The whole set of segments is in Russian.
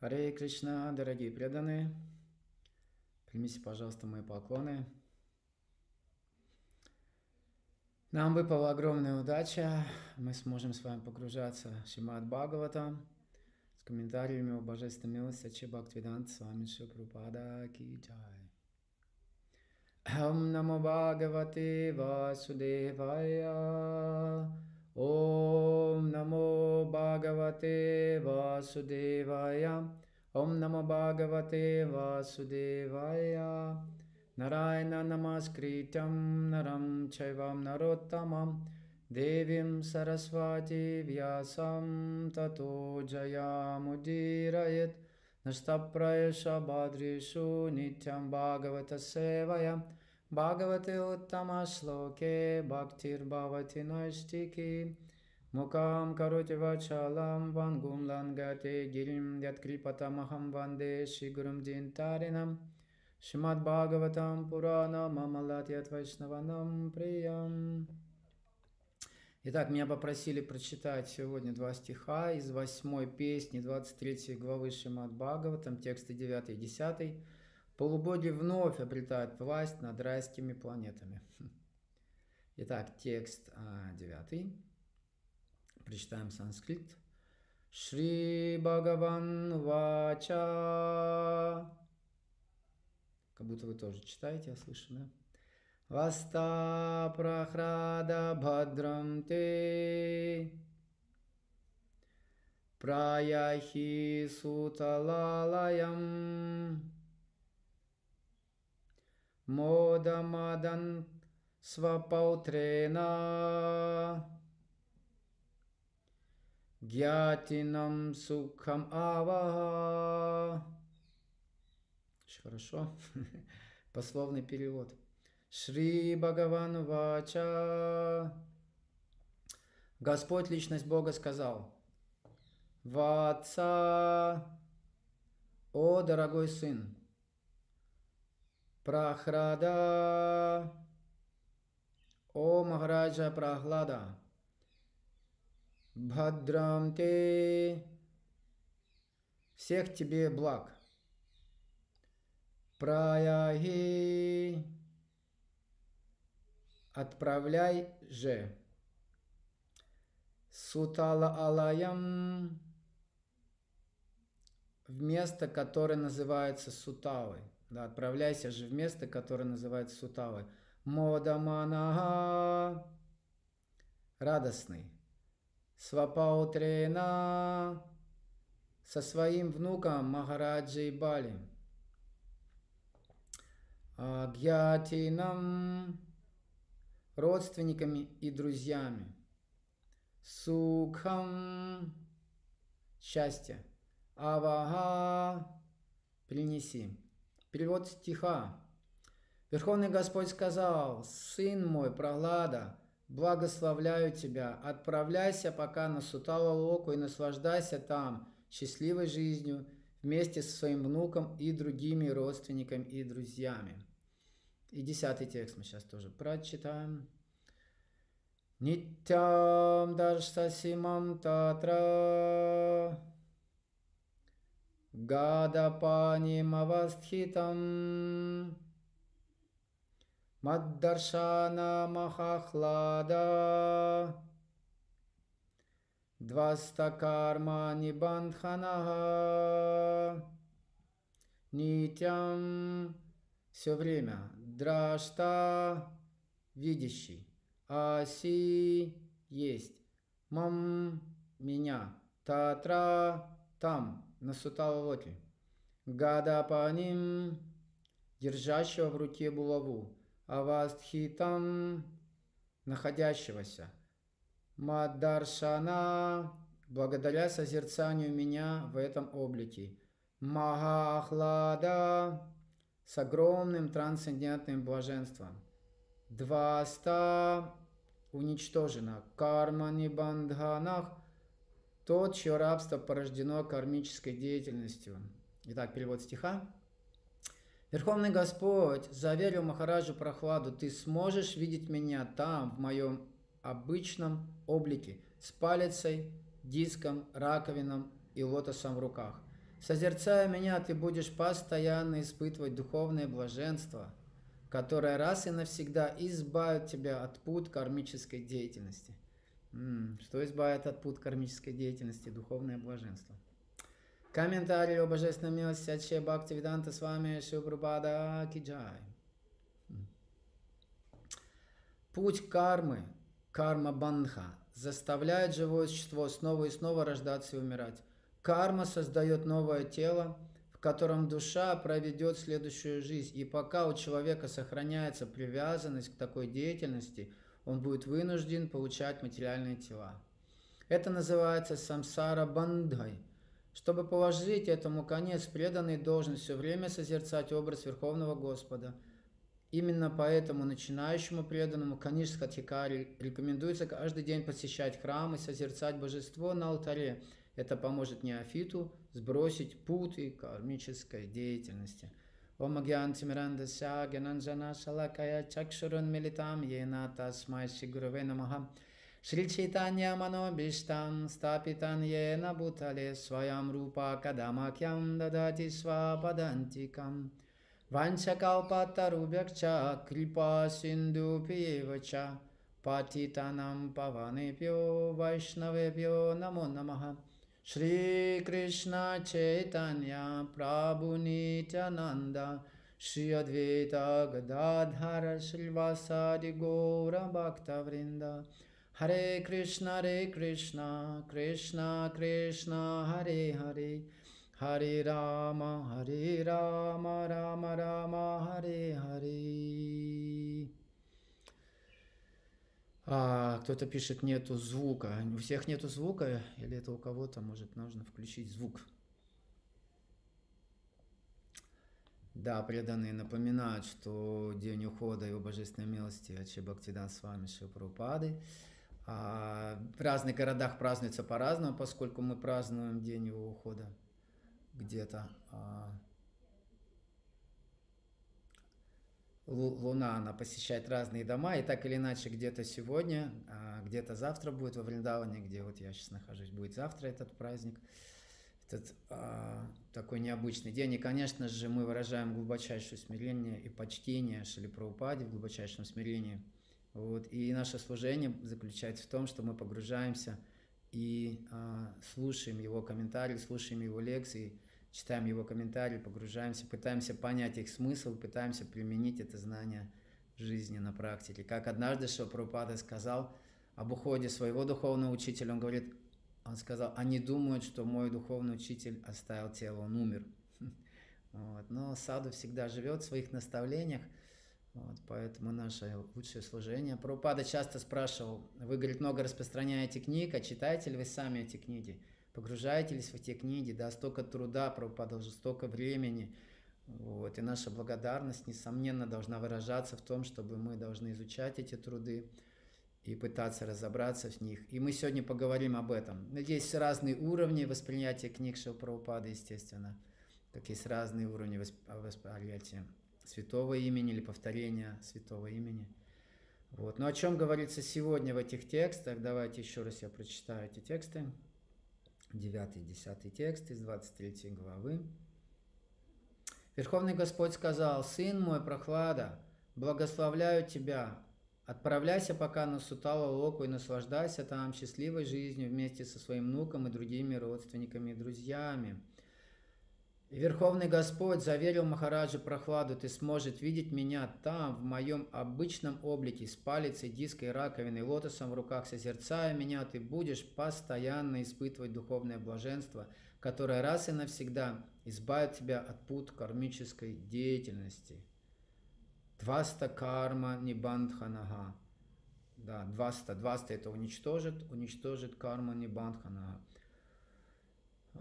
Харе Кришна, дорогие преданные, примите, пожалуйста, мои поклоны. Нам выпала огромная удача, мы сможем с вами погружаться в Шимат Бхагавата с комментариями о божественной милости Ачи Бхактивидант с вами Шипрупада Ки Джай. Ом Намо Бхагавате Васудевая ॐ नमो भगवते वासुदेवाय। ॐ नमो भगवते वासुदेवाय। नारायण नमस्कृत्यं नरं चैवं नरोत्तमं। देवीं सरस्वती व्यासं ततो जयामुदीरयत् नष्टप्रयशभाद्रेषु नित्यं भागवतसेवया Бхагавате Уттама Шлоке Бхактирбхавати Наштики Мукам Кароти Вачалам Вангум Лангате Гирим Яткрипатамахам Ванде Шигурам Динтаринам Шимат Бхагаватам Пурана Мамалатьят Вайшнаванам Приям Итак, меня попросили прочитать сегодня два стиха из восьмой песни 23 главы Шимат Бхагаватам, тексты 9 и 10. Полубоги вновь обретают власть над райскими планетами. Итак, текст а, девятый. Прочитаем санскрит. Шри Бхагаван Вача. Как будто вы тоже читаете, я слышу, да? Васта Прахрада Бхадрам Те Праяхи Суталалаям Модамадан свапаутрена Гьятинам сукхам аваха. Очень хорошо. Пословный перевод. Шри Бхагаван Вача. Господь, личность Бога, сказал, Ватса, о дорогой сын, Прахрада. О Махараджа Прахлада. Бхадрам те. Всех тебе благ. Праяхи. Отправляй же. Сутала Алаям в место, которое называется Сутавой. Да, отправляйся же в место, которое называется Сутавой. Модаманага. Радостный. Свапаутрена. Со своим внуком Махараджей Бали. Гьятинам. Родственниками и друзьями. Сукхам. Счастье. Авага. Принеси. Перевод стиха. Верховный Господь сказал, «Сын мой, Прохлада, благословляю тебя, отправляйся пока на Сутала-Локу и наслаждайся там счастливой жизнью вместе со своим внуком и другими родственниками и друзьями». И десятый текст мы сейчас тоже прочитаем. Нитям даршасимам татра Маддаршана Махахлада Двастакарма Нибандханаха Нитям. Все время. Драшта. Видящий. Аси. Есть. Мам. Меня. Татра. Там на Суталалоке. Гада по ним, держащего в руке булаву, Авастхитам, находящегося. Мадаршана, благодаря созерцанию меня в этом облике. Махахлада, с огромным трансцендентным блаженством. Дваста уничтожено. Карма нибандханах тот, чье рабство порождено кармической деятельностью. Итак, перевод стиха. Верховный Господь заверил Махараджу Прохладу, ты сможешь видеть меня там, в моем обычном облике, с палицей, диском, раковином и лотосом в руках. Созерцая меня, ты будешь постоянно испытывать духовное блаженство, которое раз и навсегда избавит тебя от пут кармической деятельности. Что избавит от пут кармической деятельности? Духовное блаженство. Комментарий о божественной милости от Шея Бхакти Веданта с вами Шивпрапада Киджай. Путь кармы, карма бандха, заставляет живое существо снова и снова рождаться и умирать. Карма создает новое тело, в котором душа проведет следующую жизнь. И пока у человека сохраняется привязанность к такой деятельности, он будет вынужден получать материальные тела. Это называется самсара бандхай. Чтобы положить этому конец, преданный должен все время созерцать образ Верховного Господа. Именно поэтому начинающему преданному Каниш Хатхикари рекомендуется каждый день посещать храм и созерцать божество на алтаре. Это поможет неофиту сбросить путы кармической деятельности. ॐ ज्ञानतिमिरान्धस्या ज्ञानञ्जनशलकय चक्षुरुन्मिलितां येन तस्मै शिगुरवे नमः श्रीचैतान्यमनोभीष्टां स्थापितान् येन भूतले स्वयं रूपा कदामाख्यं ददाति स्वापदन्तिकं वाञ्छकापात्तरुभ्यक्षिपासिन्दुभि च पतितानां पवनेभ्यो वैष्णवेभ्यो नमो नमः श्रीकृष्ण चैतन्य प्राबुनिचानन्द श्री अद्वैता गदाधर श्रीवासादि गौरभक्तवृन्द हरे कृष्ण हरे कृष्ण कृष्ण कृष्ण हरे हरे। हरे राम हरे राम राम राम हरे हरे। А, кто-то пишет, нету звука. У всех нету звука, или это у кого-то, может, нужно включить звук. Да, преданные напоминают, что День ухода и Божественной милости от Шибактидан с вами Шипрупады. А в разных городах празднуется по-разному, поскольку мы празднуем День его ухода где-то. А, Луна, она посещает разные дома, и так или иначе где-то сегодня, а, где-то завтра будет во Вриндаване, где вот я сейчас нахожусь, будет завтра этот праздник, этот а, такой необычный день. И, конечно же, мы выражаем глубочайшее смирение и почтение Шили Прабхупаде в глубочайшем смирении. Вот. И наше служение заключается в том, что мы погружаемся и а, слушаем его комментарии, слушаем его лекции, читаем его комментарии, погружаемся, пытаемся понять их смысл, пытаемся применить это знание жизни на практике. Как однажды Шилпрапада сказал об уходе своего духовного учителя, он говорит, он сказал, они думают, что мой духовный учитель оставил тело, он умер. Вот. Но саду всегда живет в своих наставлениях, вот, поэтому наше лучшее служение. Прабхупада часто спрашивал, вы, говорит, много распространяете книг, а читаете ли вы сами эти книги? Погружаетесь в эти книги, да, столько труда Прабхупада, столько времени. Вот, и наша благодарность, несомненно, должна выражаться в том, чтобы мы должны изучать эти труды и пытаться разобраться в них. И мы сегодня поговорим об этом. Есть разные уровни восприятия книг Шилпрабхупады, естественно, как есть разные уровни восприятия святого имени или повторения святого имени. Вот. Но о чем говорится сегодня в этих текстах? Давайте еще раз я прочитаю эти тексты. 9-10 текст из 23 главы. Верховный Господь сказал, «Сын мой, прохлада, благословляю тебя, отправляйся пока на Сутала Локу и наслаждайся там счастливой жизнью вместе со своим внуком и другими родственниками и друзьями». Верховный Господь заверил Махараджа Прохладу, ты сможешь видеть меня там, в моем обычном облике, с палицей, диской, раковиной, лотосом в руках, созерцая меня, ты будешь постоянно испытывать духовное блаженство, которое раз и навсегда избавит тебя от пут кармической деятельности. Дваста карма нибандханага. Да, дваста. Дваста это уничтожит, уничтожит карма нибандханага.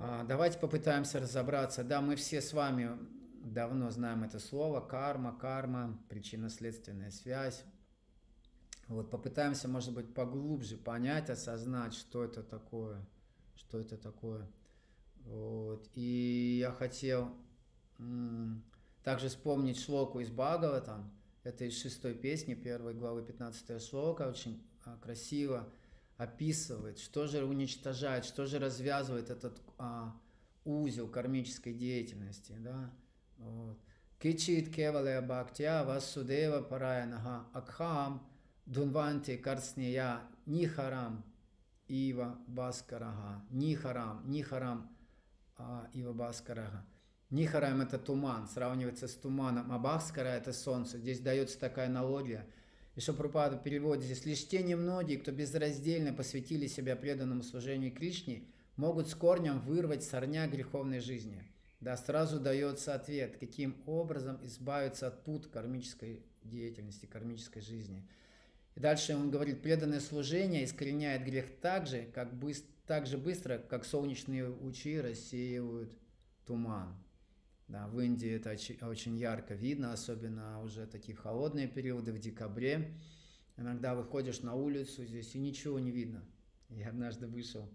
А, давайте попытаемся разобраться. Да, мы все с вами давно знаем это слово. Карма, карма, причинно-следственная связь. Вот попытаемся, может быть, поглубже понять, осознать, что это такое, что это такое. Вот. И я хотел также вспомнить шлоку из Бхагаватам. Это из шестой песни, первой главы 15 шлока, очень а, красиво описывает, что же уничтожает, что же развязывает этот а, узел кармической деятельности, да, вот. Кичит кевале бхактия васудева параянаха акхам дунванти карсния нихарам ива баскарага, нихарам, нихарам а, ива баскарага. Нихарам это туман, сравнивается с туманом, а Бахскара это солнце. Здесь дается такая аналогия. И что Пропада переводит здесь, лишь те немногие, кто безраздельно посвятили себя преданному служению Кришне, могут с корнем вырвать сорня греховной жизни. Да, сразу дается ответ, каким образом избавиться от пут кармической деятельности, кармической жизни. И дальше он говорит, преданное служение искореняет грех так же, как быстро, так же быстро, как солнечные лучи рассеивают туман. Да, в Индии это очень ярко видно, особенно уже такие холодные периоды, в декабре. Иногда выходишь на улицу здесь и ничего не видно. Я однажды вышел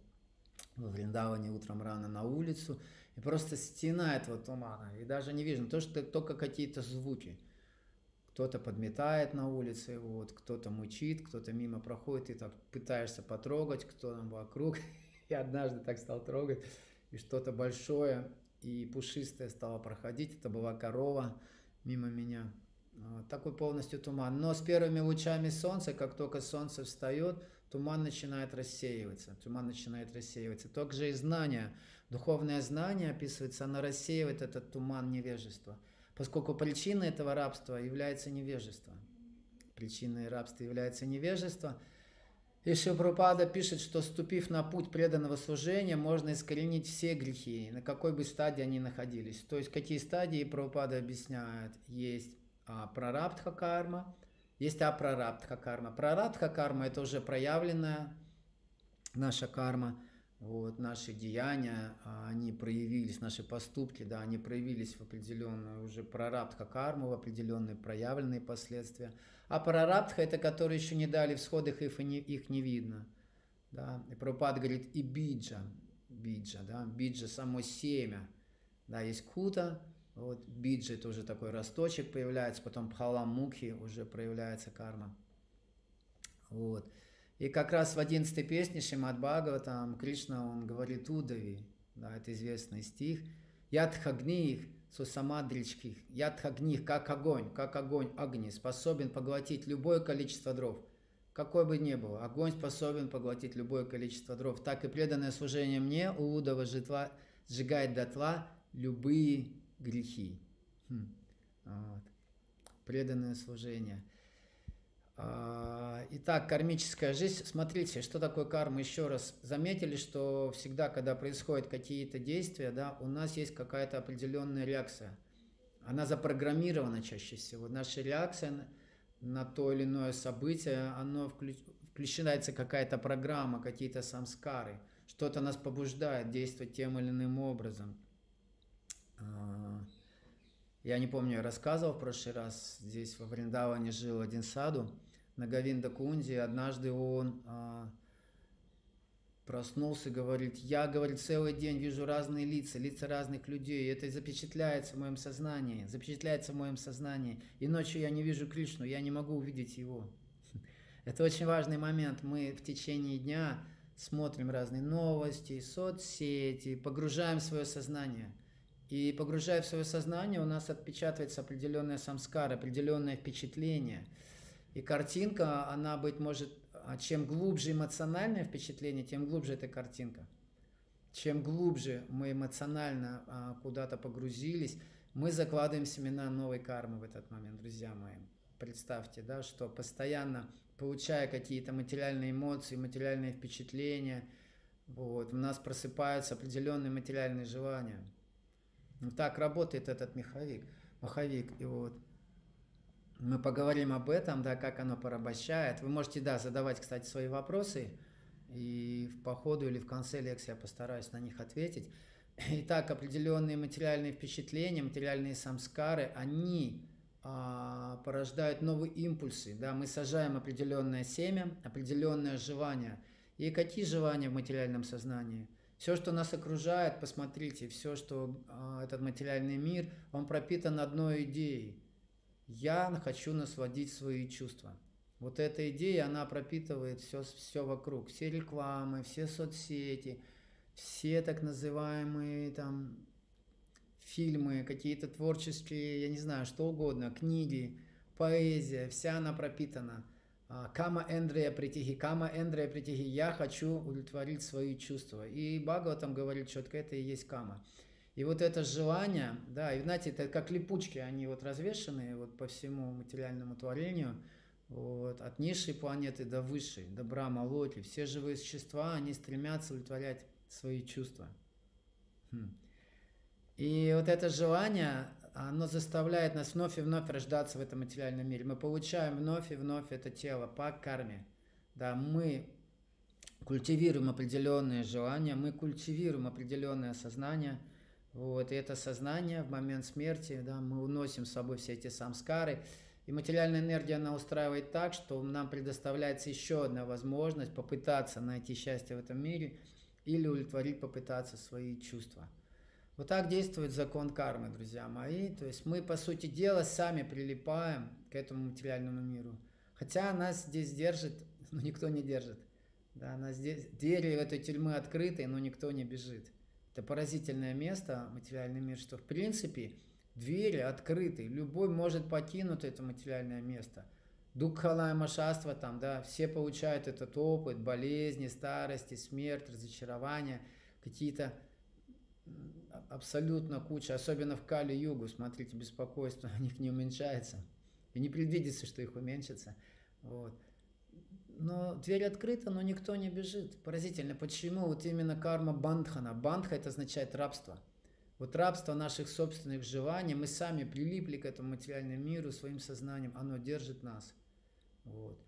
во Вриндаване утром рано на улицу, и просто стена этого тумана, и даже не видно, то, что только какие-то звуки. Кто-то подметает на улице, вот, кто-то мучит, кто-то мимо проходит, и так пытаешься потрогать, кто там вокруг. Я однажды так стал трогать, и что-то большое и пушистое стало проходить. Это была корова мимо меня. Вот, такой полностью туман. Но с первыми лучами солнца, как только солнце встает, туман начинает рассеиваться. Туман начинает рассеиваться. Также и знание, духовное знание описывается, оно рассеивает этот туман невежества. Поскольку причиной этого рабства является невежество. Причиной рабства является невежество – и Шилпрапада пишет, что ступив на путь преданного служения, можно искоренить все грехи, на какой бы стадии они находились. То есть какие стадии Прабхупада объясняет. Есть а, прарабдха карма, есть апрарабдха карма. Прарабдха карма это уже проявленная наша карма, вот, наши деяния, а, они проявились, наши поступки, да, они проявились в определенную уже прарабдха карму, в определенные проявленные последствия. А прарабдха это которые еще не дали всходах, их, их не видно. Да? И Прабхупад говорит и биджа, биджа, да, биджа само семя. Да, есть кута, вот биджа это уже такой росточек появляется, потом пхала мухи уже проявляется карма. Вот. И как раз в 11 песне Шимад там Кришна, он говорит Удави, да, это известный стих, Ядхагних сусамадричких, ядхагних, как огонь, как огонь огни, способен поглотить любое количество дров. Какой бы ни было, огонь способен поглотить любое количество дров. Так и преданное служение мне, Улудова житва, сжигает дотла любые грехи. Хм. Вот. Преданное служение – итак, кармическая жизнь. Смотрите, что такое карма. Еще раз заметили, что всегда, когда происходят какие-то действия, да, у нас есть какая-то определенная реакция. Она запрограммирована чаще всего. Наша реакция на то или иное событие, оно включ, включается какая-то программа, какие-то самскары. Что-то нас побуждает действовать тем или иным образом. Я не помню, я рассказывал в прошлый раз, здесь во Вриндаване жил один саду, на Гавинда Кунди, однажды он а, проснулся и говорит, я, говорит, целый день вижу разные лица, лица разных людей, и это запечатляется в моем сознании, запечатляется в моем сознании, и ночью я не вижу Кришну, я не могу увидеть его. Это очень важный момент, мы в течение дня смотрим разные новости, соцсети, погружаем свое сознание – и погружая в свое сознание, у нас отпечатывается определенная самскара, определенное впечатление – и картинка, она, быть может, а чем глубже эмоциональное впечатление, тем глубже эта картинка. Чем глубже мы эмоционально а, куда-то погрузились, мы закладываем семена новой кармы в этот момент, друзья мои. Представьте, да, что постоянно получая какие-то материальные эмоции, материальные впечатления, вот, у нас просыпаются определенные материальные желания. Ну, так работает этот маховик. маховик. И вот мы поговорим об этом, да, как оно порабощает. Вы можете, да, задавать, кстати, свои вопросы, и в по ходу или в конце лекции я постараюсь на них ответить. Итак, определенные материальные впечатления, материальные самскары, они а, порождают новые импульсы. Да? Мы сажаем определенное семя, определенное желание. И какие желания в материальном сознании? Все, что нас окружает, посмотрите, все, что а, этот материальный мир, он пропитан одной идеей – я хочу насладить свои чувства. Вот эта идея, она пропитывает все, все вокруг. Все рекламы, все соцсети, все так называемые там фильмы, какие-то творческие, я не знаю, что угодно, книги, поэзия, вся она пропитана. А, кама Эндрея притихи, Кама Эндрея притихи, я хочу удовлетворить свои чувства. И там говорит четко, это и есть Кама. И вот это желание, да, и знаете, это как липучки, они вот развешенные вот по всему материальному творению, вот, от низшей планеты до высшей, до Брама. Все живые существа, они стремятся удовлетворять свои чувства. Хм. И вот это желание, оно заставляет нас вновь и вновь рождаться в этом материальном мире. Мы получаем вновь и вновь это тело по карме. Да, мы культивируем определенные желания, мы культивируем определенное сознание. Вот, и это сознание в момент смерти, да, мы уносим с собой все эти самскары. И материальная энергия, она устраивает так, что нам предоставляется еще одна возможность попытаться найти счастье в этом мире или удовлетворить, попытаться свои чувства. Вот так действует закон кармы, друзья мои. То есть мы, по сути дела, сами прилипаем к этому материальному миру. Хотя нас здесь держит, но никто не держит. Да, нас здесь, двери в этой тюрьмы открыты, но никто не бежит. Это поразительное место, материальный мир, что в принципе двери открыты. Любой может покинуть это материальное место. Дукхалая машаства там, да, все получают этот опыт, болезни, старости, смерть, разочарования, какие-то абсолютно куча, особенно в Кали-Югу, смотрите, беспокойство у них не уменьшается. И не предвидится, что их уменьшится. Вот. Но дверь открыта, но никто не бежит. Поразительно, почему вот именно карма бандхана. Бандха это означает рабство. Вот рабство наших собственных желаний, мы сами прилипли к этому материальному миру своим сознанием, оно держит нас. Вот.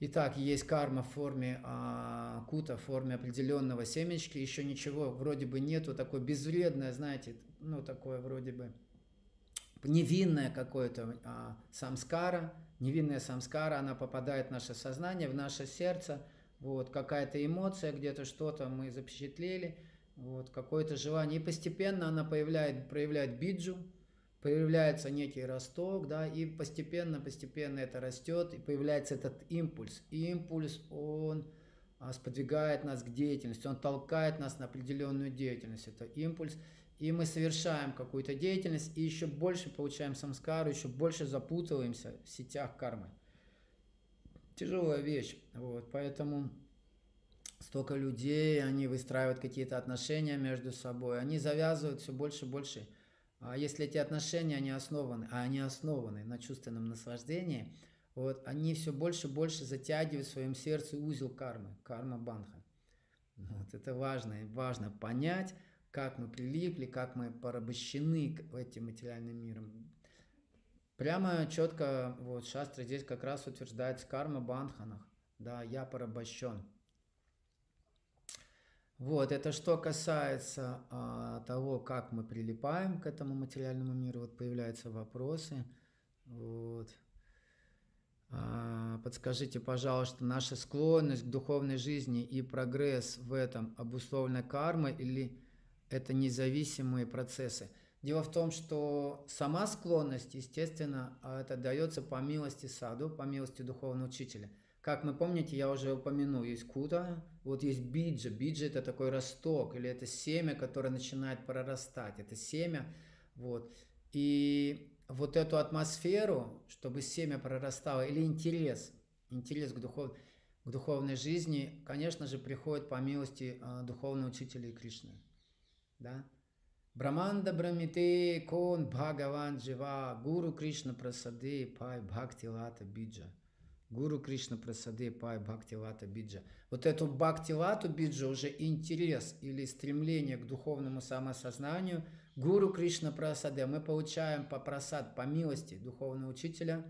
Итак, есть карма в форме а, кута, в форме определенного семечки, еще ничего вроде бы нету, такое безвредное, знаете, ну такое вроде бы невинное какое-то а, самскара, невинная самскара, она попадает в наше сознание, в наше сердце, вот какая-то эмоция, где-то что-то мы запечатлели, вот какое-то желание, и постепенно она появляет, проявляет биджу, появляется некий росток, да, и постепенно-постепенно это растет, и появляется этот импульс. И импульс, он а, сподвигает нас к деятельности, он толкает нас на определенную деятельность. Это импульс. И мы совершаем какую-то деятельность, и еще больше получаем самскару, еще больше запутываемся в сетях кармы. Тяжелая вещь. Вот, поэтому столько людей, они выстраивают какие-то отношения между собой, они завязывают все больше и больше если эти отношения, они основаны, а они основаны на чувственном наслаждении, вот, они все больше и больше затягивают в своем сердце узел кармы, карма банха. Вот, это важно, важно понять, как мы прилипли, как мы порабощены к этим материальным миром. Прямо четко, вот, шастра здесь как раз утверждается карма бандханах. Да, я порабощен. Вот, это что касается а, того, как мы прилипаем к этому материальному миру, вот появляются вопросы. Вот. А, подскажите, пожалуйста, наша склонность к духовной жизни и прогресс в этом обусловлена кармой или это независимые процессы? Дело в том, что сама склонность, естественно, а, это дается по милости саду, по милости духовного учителя – как мы помните, я уже упомянул, есть кута, вот есть биджа. Биджа это такой росток, или это семя, которое начинает прорастать. Это семя, вот. И вот эту атмосферу, чтобы семя прорастало, или интерес, интерес к, духов, к духовной жизни, конечно же, приходит по милости э, духовного учителя Кришны. Да? Браманда Брамите Кон Бхагаван Джива Гуру Кришна Прасады Пай Бхакти Лата Биджа. Гуру Кришна Прасады Пай Бхакти Лата Биджа. Вот эту Бхакти Лату Биджа уже интерес или стремление к духовному самосознанию Гуру Кришна Прасады мы получаем по просад, по милости духовного учителя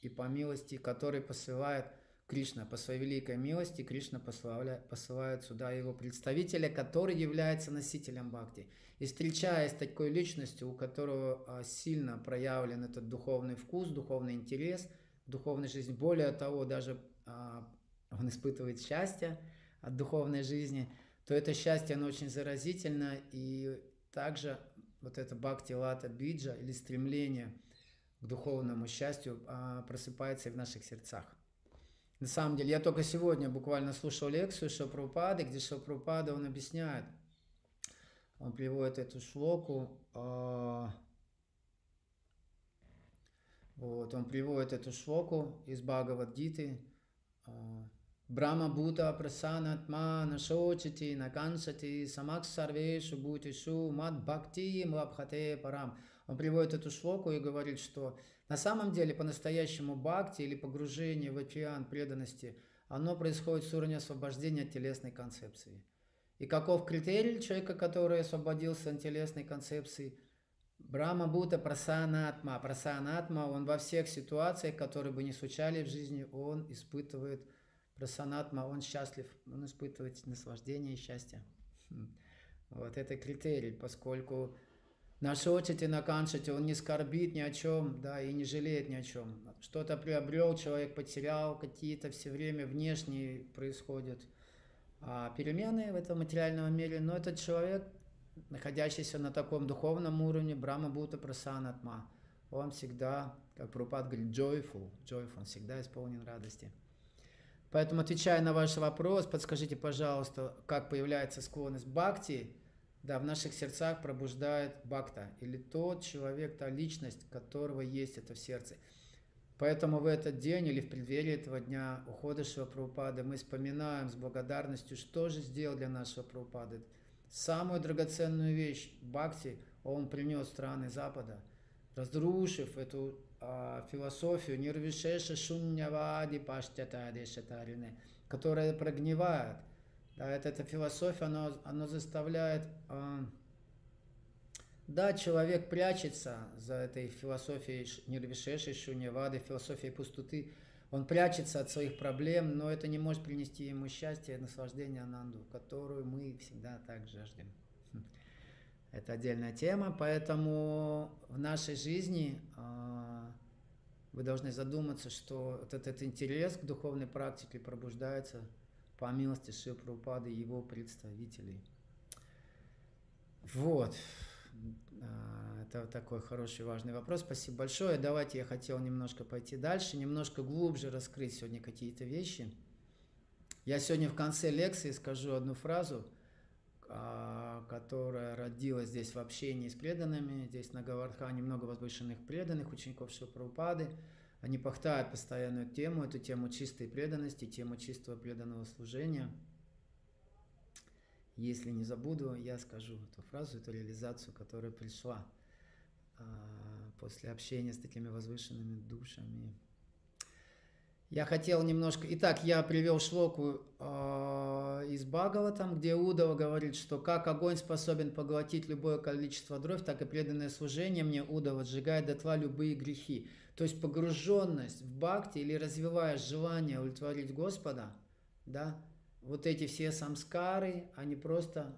и по милости, который посылает Кришна. По своей великой милости Кришна посылает, посылает сюда его представителя, который является носителем бхакти. И встречаясь с такой личностью, у которого а, сильно проявлен этот духовный вкус, духовный интерес – духовной жизни. Более того, даже а, он испытывает счастье от духовной жизни, то это счастье, оно очень заразительно, и также вот это бхакти лата биджа или стремление к духовному счастью а, просыпается и в наших сердцах. На самом деле, я только сегодня буквально слушал лекцию Шапрупады, где Шапрупада, он объясняет, он приводит эту шлоку, э, вот, он приводит эту шлоку из Бхагавадгиты, э, Брахма Бута Прасанатма Нашочити Наканшати Самак Сарвешу Бутишу Мат Бхакти Млабхате Парам. Он приводит эту шлоку и говорит, что на самом деле по-настоящему бхакти или погружение в океан преданности, оно происходит с уровня освобождения от телесной концепции. И каков критерий человека, который освободился от телесной концепции? Брахма Бута Прасанатма. Прасанатма, он во всех ситуациях, которые бы не случали в жизни, он испытывает прасанатма, он счастлив, он испытывает наслаждение и счастье. Хм. Вот это критерий, поскольку на шочете, на каншете, он не скорбит ни о чем, да, и не жалеет ни о чем. Что-то приобрел, человек потерял, какие-то все время внешние происходят а, перемены в этом материальном мире, но этот человек, находящийся на таком духовном уровне, Брахма Бута Прасанатма, он всегда, как Прупад говорит, joyful, joyful, он всегда исполнен радости. Поэтому, отвечая на ваш вопрос, подскажите, пожалуйста, как появляется склонность бхакти, да, в наших сердцах пробуждает бхакта, или тот человек, та личность, которого есть это в сердце. Поэтому в этот день или в преддверии этого дня ухода Шивапрабхупады мы вспоминаем с благодарностью, что же сделал для нашего Прабхупады. Самую драгоценную вещь Бхакти он принес в страны Запада, разрушив эту а, философию нирвишеша шуннявади паштятади шатарины, которая прогнивает – да, это, эта философия, она, она заставляет... Э, да, человек прячется за этой философией нирвишеши, шуньявады, философией пустоты. Он прячется от своих проблем, но это не может принести ему счастье и наслаждение Ананду, которую мы всегда так жаждем. Это отдельная тема, поэтому в нашей жизни э, вы должны задуматься, что вот этот интерес к духовной практике пробуждается – по милости Шилпрупады и его представителей. Вот. Это такой хороший, важный вопрос. Спасибо большое. Давайте я хотел немножко пойти дальше, немножко глубже раскрыть сегодня какие-то вещи. Я сегодня в конце лекции скажу одну фразу, а, которая родилась здесь в общении с преданными. Здесь на Гавардхане много возвышенных преданных, учеников Шилпрупады. Они пахтают постоянную тему, эту тему чистой преданности, тему чистого преданного служения. Если не забуду, я скажу эту фразу, эту реализацию, которая пришла после общения с такими возвышенными душами. Я хотел немножко... Итак, я привел шлоку э, из там, где Удова говорит, что как огонь способен поглотить любое количество дров, так и преданное служение мне Удова сжигает дотла любые грехи. То есть погруженность в бхакти или развивая желание удовлетворить Господа, да, вот эти все самскары, они просто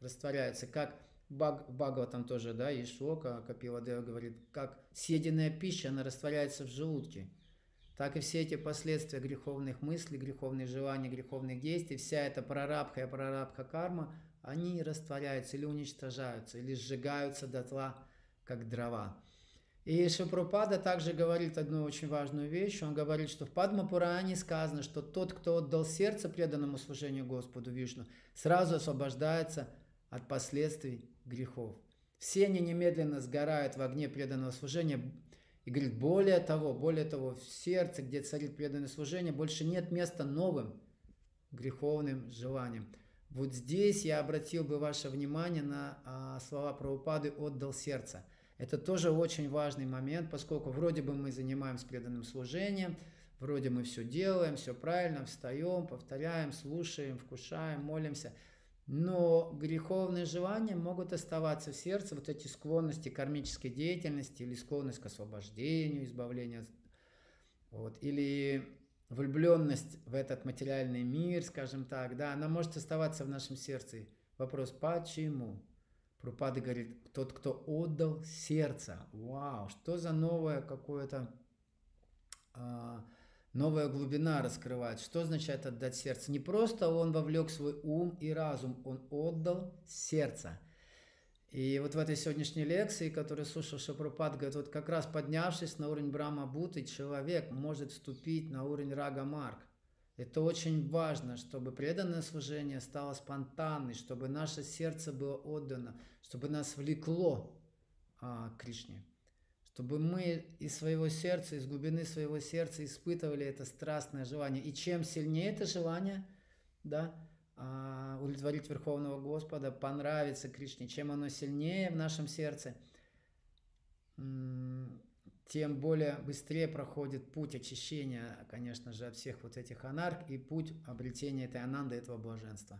растворяются, как Баг, там тоже, да, и Шлока Капиладева говорит, как съеденная пища, она растворяется в желудке, так и все эти последствия греховных мыслей, греховных желаний, греховных действий, вся эта прарабха и прарабха карма, они растворяются или уничтожаются, или сжигаются дотла, как дрова. И Шапрупада также говорит одну очень важную вещь. Он говорит, что в Падмапуране сказано, что тот, кто отдал сердце преданному служению Господу Вишну, сразу освобождается от последствий грехов. Все они немедленно сгорают в огне преданного служения. И говорит, более того, более того, в сердце, где царит преданное служение, больше нет места новым греховным желаниям. Вот здесь я обратил бы ваше внимание на а, слова Прабхупады «отдал сердце». Это тоже очень важный момент, поскольку вроде бы мы занимаемся преданным служением, вроде мы все делаем, все правильно, встаем, повторяем, слушаем, вкушаем, молимся, но греховные желания могут оставаться в сердце, вот эти склонности к кармической деятельности или склонность к освобождению, избавлению, вот, или влюбленность в этот материальный мир, скажем так, да, она может оставаться в нашем сердце. Вопрос, почему? Прупада говорит, тот, кто отдал сердце. Вау, что за новое какое-то, а, новая глубина раскрывает. Что означает отдать сердце? Не просто он вовлек свой ум и разум, он отдал сердце. И вот в этой сегодняшней лекции, которую слушал Шапрапад, говорит, вот как раз поднявшись на уровень Брахма Буты, человек может вступить на уровень Рага Марк. Это очень важно, чтобы преданное служение стало спонтанным, чтобы наше сердце было отдано, чтобы нас влекло а, Кришне. Чтобы мы из своего сердца, из глубины своего сердца испытывали это страстное желание. И чем сильнее это желание, да, а, удовлетворить Верховного Господа, понравиться Кришне, чем оно сильнее в нашем сердце, тем более быстрее проходит путь очищения, конечно же, от всех вот этих анарх и путь обретения этой ананды, этого блаженства.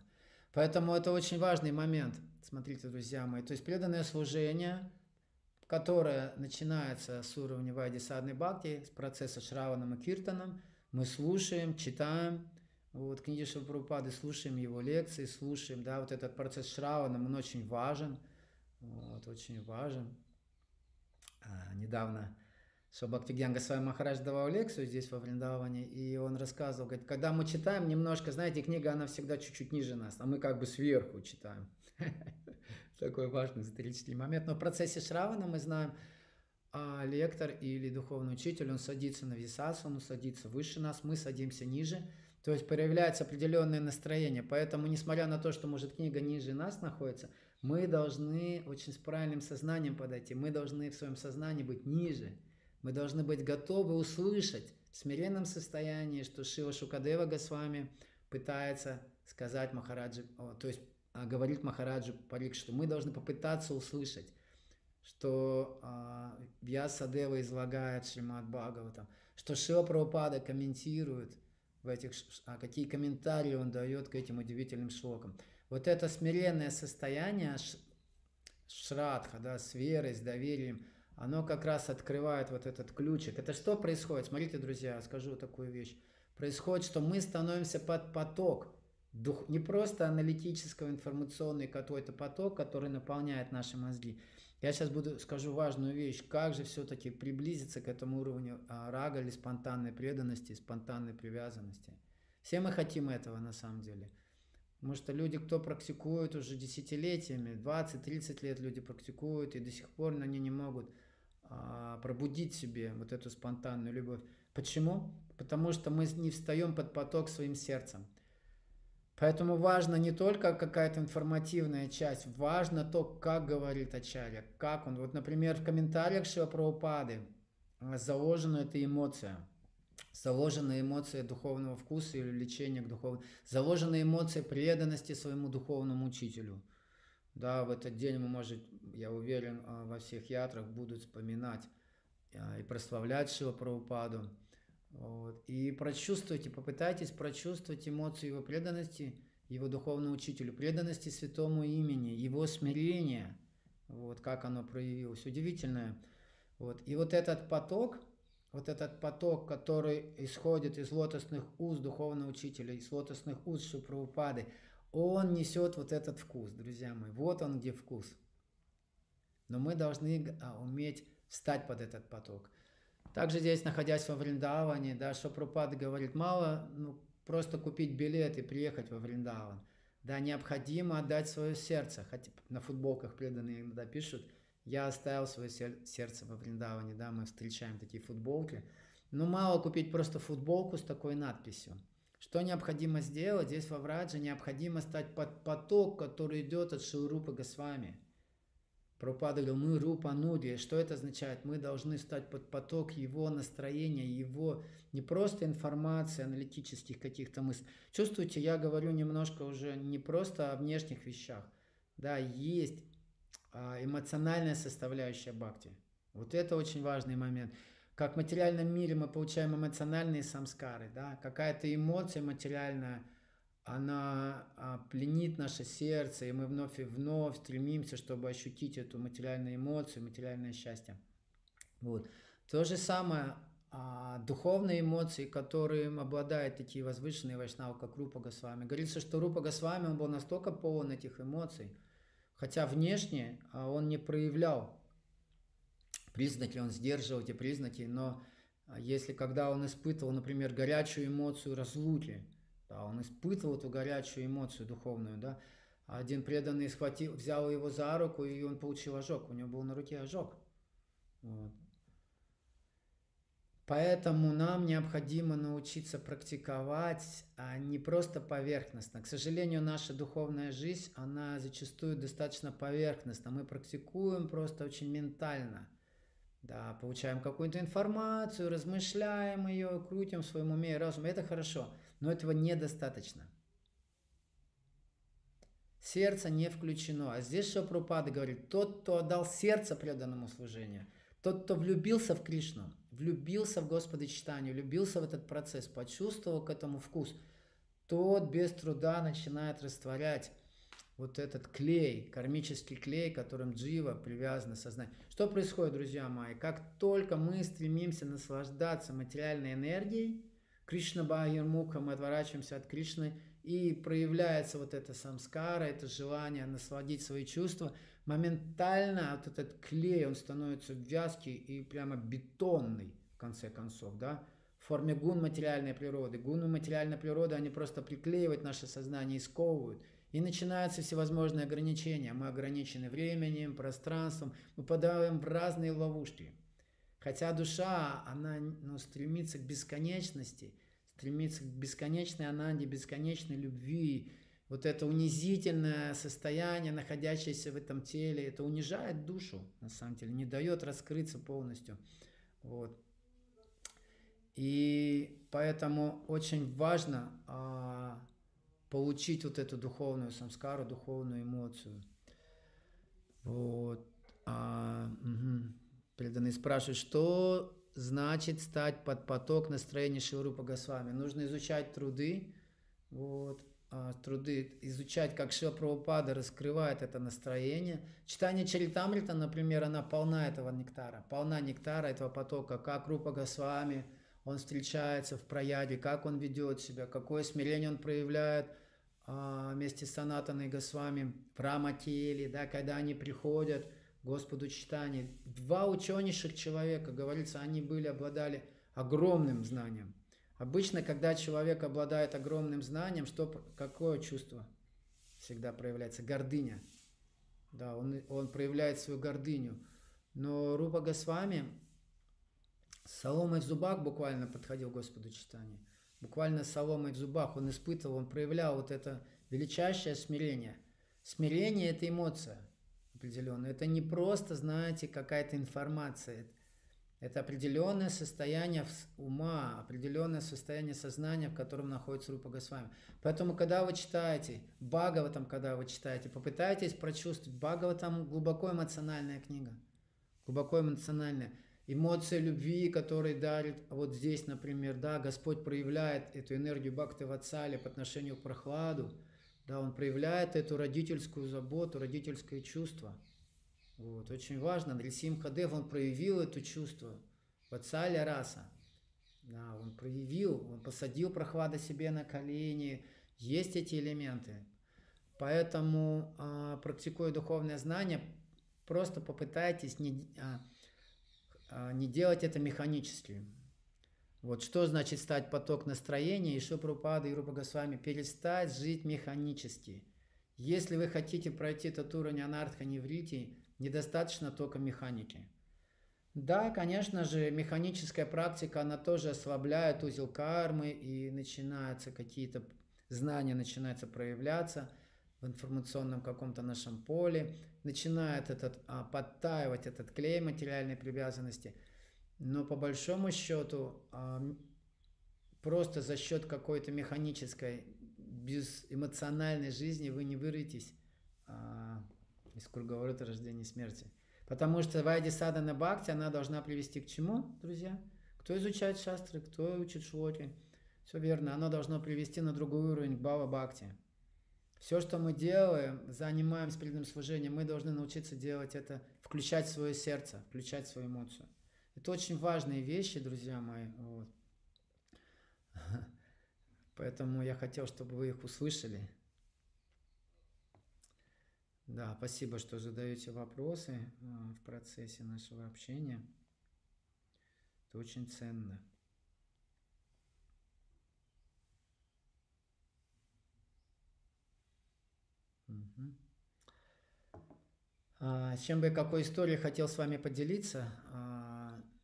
Поэтому это очень важный момент, смотрите, друзья мои. То есть преданное служение, которое начинается с уровня Вайди Садны Бхакти, с процесса Шраваном и Киртаном, мы слушаем, читаем, вот, книги Шилпрупады, слушаем его лекции, слушаем, да, вот этот процесс Шравана, он очень важен, вот, очень важен. А, недавно что Бхактигьян Госвами Махарадж давал лекцию здесь во Вриндаване, и он рассказывал, говорит, когда мы читаем немножко, знаете, книга, она всегда чуть-чуть ниже нас, а мы как бы сверху читаем. Такой важный исторический момент. Но в процессе Шравана мы знаем, а лектор или духовный учитель, он садится на висасу, он садится выше нас, мы садимся ниже, то есть проявляется определенное настроение. Поэтому, несмотря на то, что, может, книга ниже нас находится, мы должны очень с правильным сознанием подойти. Мы должны в своем сознании быть ниже. Мы должны быть готовы услышать в смиренном состоянии, что Шива Шукадева Госвами пытается сказать Махараджи, то есть говорит Махараджи Парик, что мы должны попытаться услышать, что а, Вьясадева излагает Шримад Бхагаватам, что Шива Прабхупада комментирует в этих, а какие комментарии он дает к этим удивительным шлокам. Вот это смиренное состояние шрадха, да, с верой, с доверием, оно как раз открывает вот этот ключик. Это что происходит? Смотрите, друзья, скажу такую вещь. Происходит, что мы становимся под поток, дух, не просто аналитического, информационный какой-то поток, который наполняет наши мозги. Я сейчас буду скажу важную вещь. Как же все-таки приблизиться к этому уровню а, рага или спонтанной преданности, спонтанной привязанности? Все мы хотим этого на самом деле. Потому что люди, кто практикует уже десятилетиями, 20-30 лет люди практикуют, и до сих пор они не могут а, пробудить себе вот эту спонтанную любовь. Почему? Потому что мы не встаем под поток своим сердцем. Поэтому важно не только какая-то информативная часть, важно то, как говорит Ачарья, как он. Вот, например, в комментариях Шива Прабхупады э, заложена эта эмоция, заложена эмоция духовного вкуса или лечения к духовному, заложена эмоция преданности своему духовному учителю. Да, в этот день мы, может, я уверен, э, во всех ятрах будут вспоминать э, и прославлять Шива Прабхупаду. Вот. И прочувствуйте, попытайтесь прочувствовать эмоцию его преданности, его духовному учителю, преданности святому имени, его смирение, вот как оно проявилось, удивительное. Вот. И вот этот поток, вот этот поток, который исходит из лотосных уст духовного учителя, из лотосных уст Шупрабхупады, он несет вот этот вкус, друзья мои. Вот он где вкус. Но мы должны а, уметь встать под этот поток. Также здесь, находясь во Вриндаване, да, Шапрупад говорит, мало ну, просто купить билет и приехать во Вриндаван. Да, необходимо отдать свое сердце. Хотя на футболках преданные иногда пишут, я оставил свое сердце во Вриндаване, да, мы встречаем такие футболки. Но мало купить просто футболку с такой надписью. Что необходимо сделать? Здесь во Врадже необходимо стать под поток, который идет от Шилрупы Госвами. Прабхупада говорил, мы рупа нуди. Что это означает? Мы должны стать под поток его настроения, его не просто информации, аналитических каких-то мыслей. Чувствуете, я говорю немножко уже не просто о внешних вещах. Да, есть а, эмоциональная составляющая бхакти. Вот это очень важный момент. Как в материальном мире мы получаем эмоциональные самскары, да, какая-то эмоция материальная – она а, пленит наше сердце, и мы вновь и вновь стремимся, чтобы ощутить эту материальную эмоцию, материальное счастье. Вот. То же самое а, духовные эмоции, которым обладают такие возвышенные вайшнавы, как Рупа Госвами. Говорится, что Рупа Госвами он был настолько полон этих эмоций, хотя внешне а, он не проявлял признаки, он сдерживал эти признаки, но если когда он испытывал, например, горячую эмоцию разлуки, да, он испытывал эту горячую эмоцию духовную, да, Один преданный схватил, взял его за руку, и он получил ожог. У него был на руке ожог. Вот. Поэтому нам необходимо научиться практиковать, а не просто поверхностно. К сожалению, наша духовная жизнь, она зачастую достаточно поверхностна. Мы практикуем просто очень ментально. Да, получаем какую-то информацию, размышляем ее, крутим в своем уме и разуме. Это хорошо, но этого недостаточно. Сердце не включено. А здесь Шапрупада говорит, тот, кто отдал сердце преданному служению, тот, кто влюбился в Кришну, влюбился в Господа читания, влюбился в этот процесс, почувствовал к этому вкус, тот без труда начинает растворять вот этот клей, кармический клей, которым джива привязано сознание. Что происходит, друзья мои? Как только мы стремимся наслаждаться материальной энергией, Кришна Бхагирмуха, мы отворачиваемся от Кришны, и проявляется вот это самскара, это желание насладить свои чувства, моментально вот этот клей, он становится вязкий и прямо бетонный, в конце концов, да, в форме гун материальной природы. Гуны материальной природы, они просто приклеивают наше сознание и сковывают. И начинаются всевозможные ограничения. Мы ограничены временем, пространством, мы попадаем в разные ловушки. Хотя душа, она ну, стремится к бесконечности, стремится к бесконечной ананде, бесконечной любви. Вот это унизительное состояние, находящееся в этом теле, это унижает душу, на самом деле, не дает раскрыться полностью. Вот. И поэтому очень важно а, получить вот эту духовную самскару, духовную эмоцию. Вот. А, угу. Преданный спрашивает, что значит стать под поток настроения Шилрупа Госвами. Нужно изучать труды, вот, а, труды, изучать, как Шила Прабхупада раскрывает это настроение. Читание Чаритамрита, например, она полна этого нектара, полна нектара этого потока, как Рупа Госвами, он встречается в прояде, как он ведет себя, какое смирение он проявляет а, вместе с Санатаной Госвами в Раматели, да, когда они приходят – Господу читания. Два ученейших человека, говорится, они были, обладали огромным знанием. Обычно, когда человек обладает огромным знанием, что, какое чувство всегда проявляется? Гордыня. Да, он, он проявляет свою гордыню. Но Рупа Госвами соломой в зубах буквально подходил к Господу читания. Буквально соломой в зубах он испытывал, он проявлял вот это величайшее смирение. Смирение – это эмоция – определенную. Это не просто, знаете, какая-то информация. Это определенное состояние ума, определенное состояние сознания, в котором находится Рупа Госвами. Поэтому, когда вы читаете, Бхагаватам, когда вы читаете, попытайтесь прочувствовать. Бхагаватам глубоко эмоциональная книга. Глубоко эмоциональная. Эмоция любви, которые дарит, вот здесь, например, да, Господь проявляет эту энергию Бхакти Ватсали по отношению к прохладу, да, он проявляет эту родительскую заботу, родительское чувство. Вот, очень важно. Дрисим Хадев, он проявил это чувство. Вацаля раса. Да, он проявил, он посадил прохлада себе на колени. Есть эти элементы. Поэтому, а, практикуя духовное знание, просто попытайтесь не, а, а, не делать это механически. Вот что значит стать поток настроения, и что Прупада и Рупа Госвами перестать жить механически. Если вы хотите пройти этот уровень анартха неврити, недостаточно только механики. Да, конечно же, механическая практика, она тоже ослабляет узел кармы, и начинаются какие-то знания, начинаются проявляться в информационном каком-то нашем поле, начинает этот, а, подтаивать этот клей материальной привязанности – но по большому счету просто за счет какой-то механической, безэмоциональной жизни вы не вырветесь а, из круговорота рождения и смерти. Потому что Вайди Садана Бхакти, она должна привести к чему, друзья? Кто изучает шастры, кто учит шлоки. Все верно, оно должно привести на другой уровень, Бава Бхакти. Все, что мы делаем, занимаемся преданным служением, мы должны научиться делать это, включать свое сердце, включать свою эмоцию. Это очень важные вещи, друзья мои. Вот. Поэтому я хотел, чтобы вы их услышали. Да, спасибо, что задаете вопросы э, в процессе нашего общения. Это очень ценно. Мгм. А, чем бы, какой историей хотел с вами поделиться?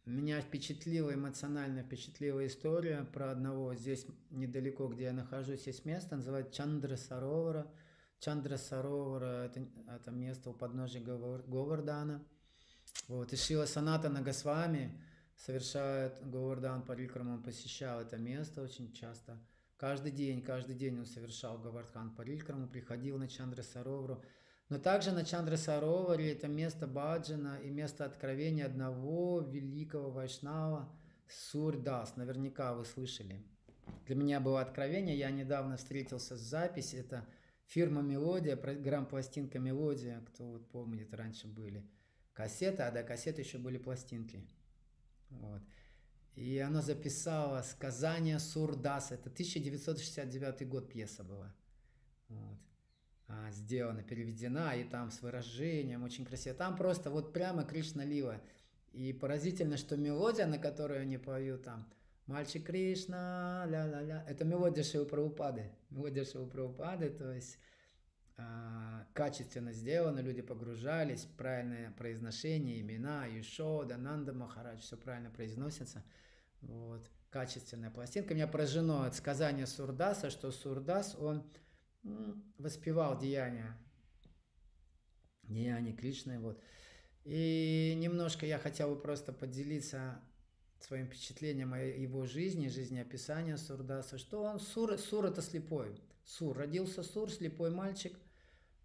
Меня впечатлила, эмоционально впечатлила история про одного здесь недалеко, где я нахожусь, есть место, называется Чандра Саровара. Чандра Саровара это, это место у подножия Говар- Говардана. Вот, и Шила Санатана Госвами совершает Говардан Парикраму, он посещал это место очень часто. Каждый день, каждый день он совершал Говардхан Парикраму, приходил на Чандра Саровару. Но также на Чандра Сароваре это место Баджана и место откровения одного великого вайшнава Сурдас. Наверняка вы слышали. Для меня было откровение. Я недавно встретился с записью. Это фирма Мелодия, грамм-пластинка Мелодия. Кто вот помнит, раньше были кассеты, а до кассеты еще были пластинки. Вот. И она записала «Сказание Сурдаса». Это 1969 год пьеса была. Вот а, сделана, переведена, и там с выражением очень красиво. Там просто вот прямо Кришна Лила. И поразительно, что мелодия, на которую они поют там, «Мальчик Кришна, ля-ля-ля», это мелодия Шивы Прабхупады. Мелодия Шивы Прабхупады, то есть а, качественно сделано, люди погружались, правильное произношение, имена, Юшода, Нанда Махарадж, все правильно произносится. Вот. Качественная пластинка. Меня поражено от сказания Сурдаса, что Сурдас, он воспевал деяния, деяния Кришны, вот. И немножко я хотел бы просто поделиться своим впечатлением о его жизни, жизнеописания Сурдаса, что он Сур, Сур это слепой. Сур, родился Сур, слепой мальчик,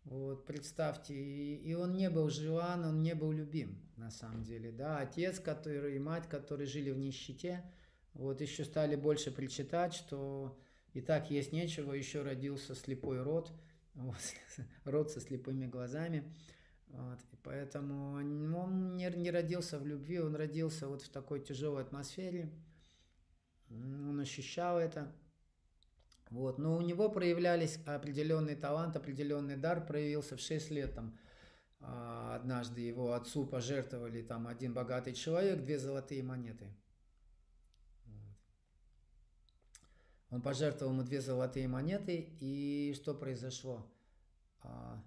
вот, представьте, и, и он не был желан, он не был любим, на самом деле, да, отец, который, и мать, которые жили в нищете, вот, еще стали больше причитать, что и так есть нечего, еще родился слепой род, вот, род со слепыми глазами. Вот, и поэтому он не, не родился в любви, он родился вот в такой тяжелой атмосфере. Он ощущал это. Вот, но у него проявлялись определенный талант, определенный дар проявился в 6 лет. Там, а, однажды его отцу пожертвовали там один богатый человек, две золотые монеты. Он пожертвовал ему две золотые монеты, и что произошло? А,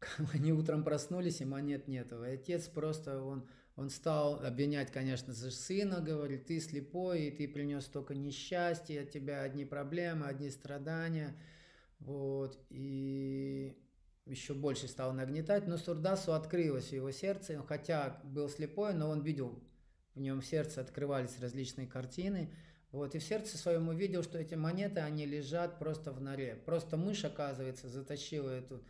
они утром проснулись, и монет нету. И отец просто, он, он стал обвинять, конечно, за сына, говорит, ты слепой, и ты принес столько несчастья, от тебя одни проблемы, одни страдания. Вот, и еще больше стал нагнетать, но Сурдасу открылось в его сердце, хотя был слепой, но он видел в нем в сердце открывались различные картины. Вот, и в сердце своем увидел, что эти монеты, они лежат просто в норе. Просто мышь, оказывается, затащила эту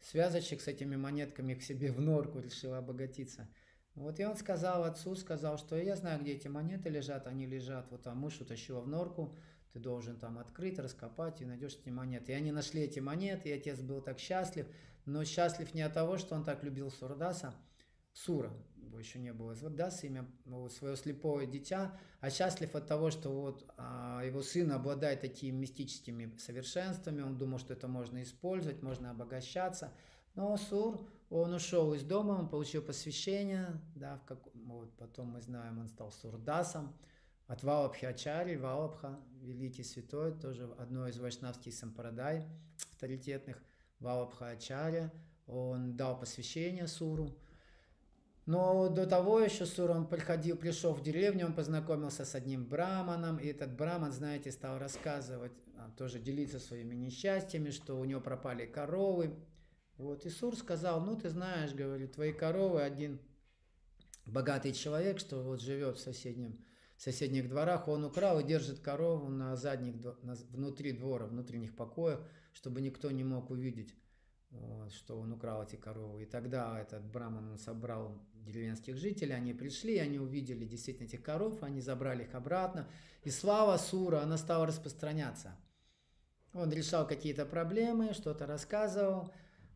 связочек с этими монетками к себе в норку, решила обогатиться. Вот и он сказал отцу, сказал, что я знаю, где эти монеты лежат, они лежат, вот а мышь утащила в норку, ты должен там открыть, раскопать и найдешь эти монеты. И они нашли эти монеты, и отец был так счастлив, но счастлив не от того, что он так любил Сурдаса, Сура, его еще не было, вот даст имя вот, свое слепое дитя, а счастлив от того, что вот а, его сын обладает такими мистическими совершенствами, он думал, что это можно использовать, можно обогащаться, но Сур, он ушел из дома, он получил посвящение, да, в как, вот, потом мы знаем, он стал Сурдасом, от Валабхи Валабха, великий святой, тоже одно из вайшнавских сампрадай авторитетных, Валабха он дал посвящение Суру, но до того еще Суром приходил, пришел в деревню, он познакомился с одним браманом, и этот браман, знаете, стал рассказывать, а, тоже делиться своими несчастьями, что у него пропали коровы. Вот, и Сур сказал, ну, ты знаешь, говорит, твои коровы, один богатый человек, что вот живет в соседнем, в соседних дворах, он украл и держит корову на задних, на, внутри двора, внутренних покоях, чтобы никто не мог увидеть вот, что он украл эти коровы. И тогда этот браман собрал деревенских жителей, они пришли, они увидели действительно этих коров, они забрали их обратно. И слава Сура, она стала распространяться. Он решал какие-то проблемы, что-то рассказывал,